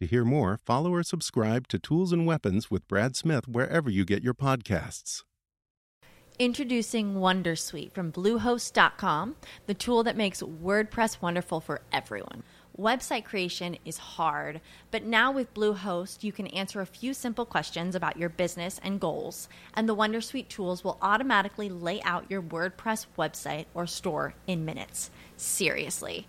To hear more, follow or subscribe to Tools and Weapons with Brad Smith wherever you get your podcasts. Introducing Wondersuite from Bluehost.com, the tool that makes WordPress wonderful for everyone. Website creation is hard, but now with Bluehost, you can answer a few simple questions about your business and goals, and the Wondersuite tools will automatically lay out your WordPress website or store in minutes. Seriously.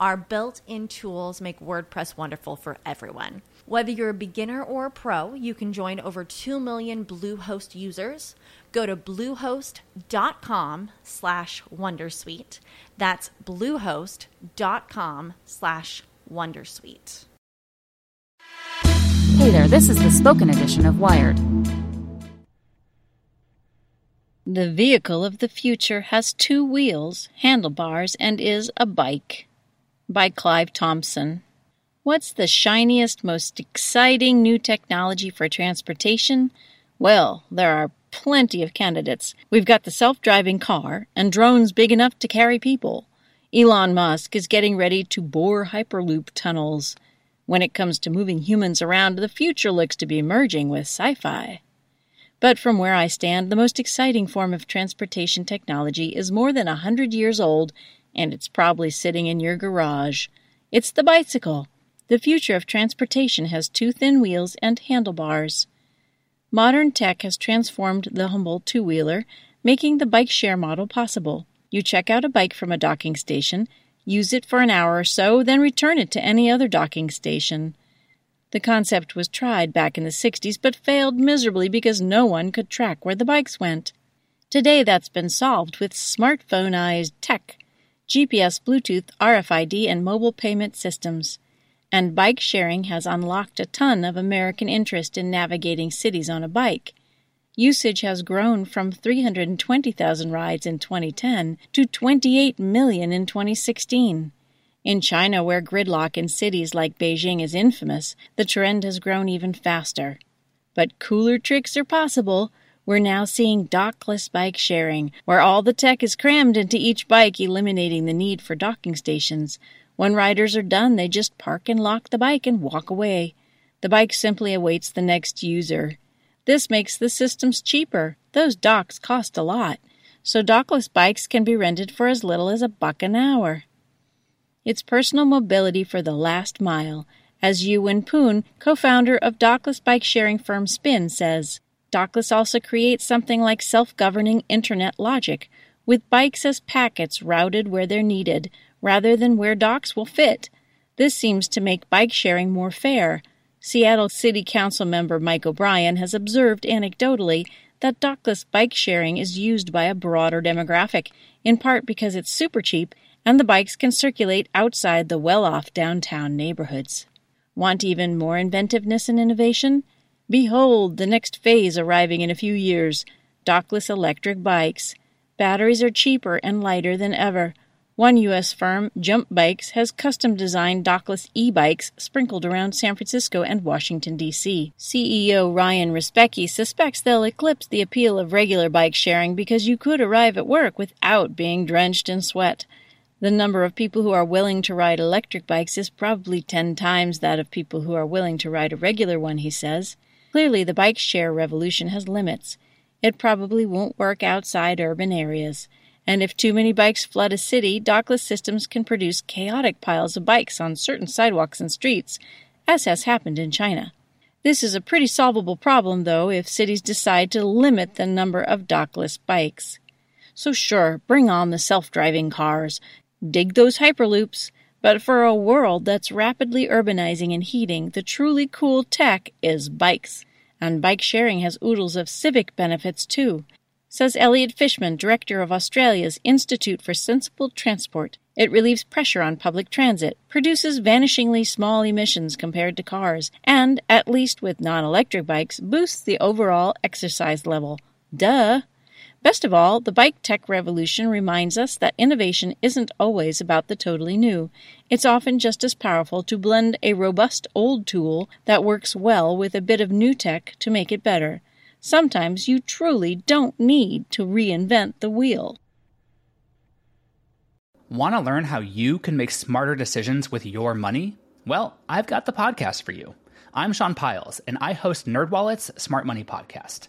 Our built in tools make WordPress wonderful for everyone. Whether you're a beginner or a pro, you can join over 2 million Bluehost users. Go to bluehost.com slash wondersuite. That's bluehost.com slash wondersuite. Hey there, this is the spoken edition of Wired. The vehicle of the future has two wheels, handlebars, and is a bike. By Clive Thompson. What's the shiniest, most exciting new technology for transportation? Well, there are plenty of candidates. We've got the self driving car and drones big enough to carry people. Elon Musk is getting ready to bore Hyperloop tunnels. When it comes to moving humans around, the future looks to be merging with sci fi. But from where I stand, the most exciting form of transportation technology is more than a hundred years old, and it's probably sitting in your garage. It's the bicycle. The future of transportation has two thin wheels and handlebars. Modern tech has transformed the humble two wheeler, making the bike share model possible. You check out a bike from a docking station, use it for an hour or so, then return it to any other docking station. The concept was tried back in the 60s but failed miserably because no one could track where the bikes went. Today that's been solved with smartphoneized tech, GPS, Bluetooth, RFID, and mobile payment systems and bike sharing has unlocked a ton of American interest in navigating cities on a bike. Usage has grown from 320,000 rides in 2010 to 28 million in 2016. In China, where gridlock in cities like Beijing is infamous, the trend has grown even faster. But cooler tricks are possible. We're now seeing dockless bike sharing, where all the tech is crammed into each bike, eliminating the need for docking stations. When riders are done, they just park and lock the bike and walk away. The bike simply awaits the next user. This makes the systems cheaper. Those docks cost a lot, so dockless bikes can be rented for as little as a buck an hour. It's personal mobility for the last mile, as Euwyn Poon, co-founder of dockless bike sharing firm Spin, says. Dockless also creates something like self-governing internet logic, with bikes as packets routed where they're needed, rather than where docks will fit. This seems to make bike sharing more fair. Seattle City Council member Mike O'Brien has observed anecdotally that dockless bike sharing is used by a broader demographic, in part because it's super cheap and the bikes can circulate outside the well off downtown neighborhoods. Want even more inventiveness and innovation? Behold the next phase arriving in a few years dockless electric bikes. Batteries are cheaper and lighter than ever. One U.S. firm, Jump Bikes, has custom designed dockless e bikes sprinkled around San Francisco and Washington, D.C. CEO Ryan Rzepecki suspects they'll eclipse the appeal of regular bike sharing because you could arrive at work without being drenched in sweat. The number of people who are willing to ride electric bikes is probably 10 times that of people who are willing to ride a regular one, he says. Clearly, the bike share revolution has limits. It probably won't work outside urban areas. And if too many bikes flood a city, dockless systems can produce chaotic piles of bikes on certain sidewalks and streets, as has happened in China. This is a pretty solvable problem, though, if cities decide to limit the number of dockless bikes. So, sure, bring on the self driving cars. Dig those hyperloops. But for a world that's rapidly urbanizing and heating, the truly cool tech is bikes. And bike sharing has oodles of civic benefits too. Says Elliot Fishman, director of Australia's Institute for Sensible Transport. It relieves pressure on public transit, produces vanishingly small emissions compared to cars, and, at least with non electric bikes, boosts the overall exercise level. Duh! Best of all, the bike tech revolution reminds us that innovation isn't always about the totally new. It's often just as powerful to blend a robust old tool that works well with a bit of new tech to make it better. Sometimes you truly don't need to reinvent the wheel. Want to learn how you can make smarter decisions with your money? Well, I've got the podcast for you. I'm Sean Pyles, and I host NerdWallet's Smart Money Podcast.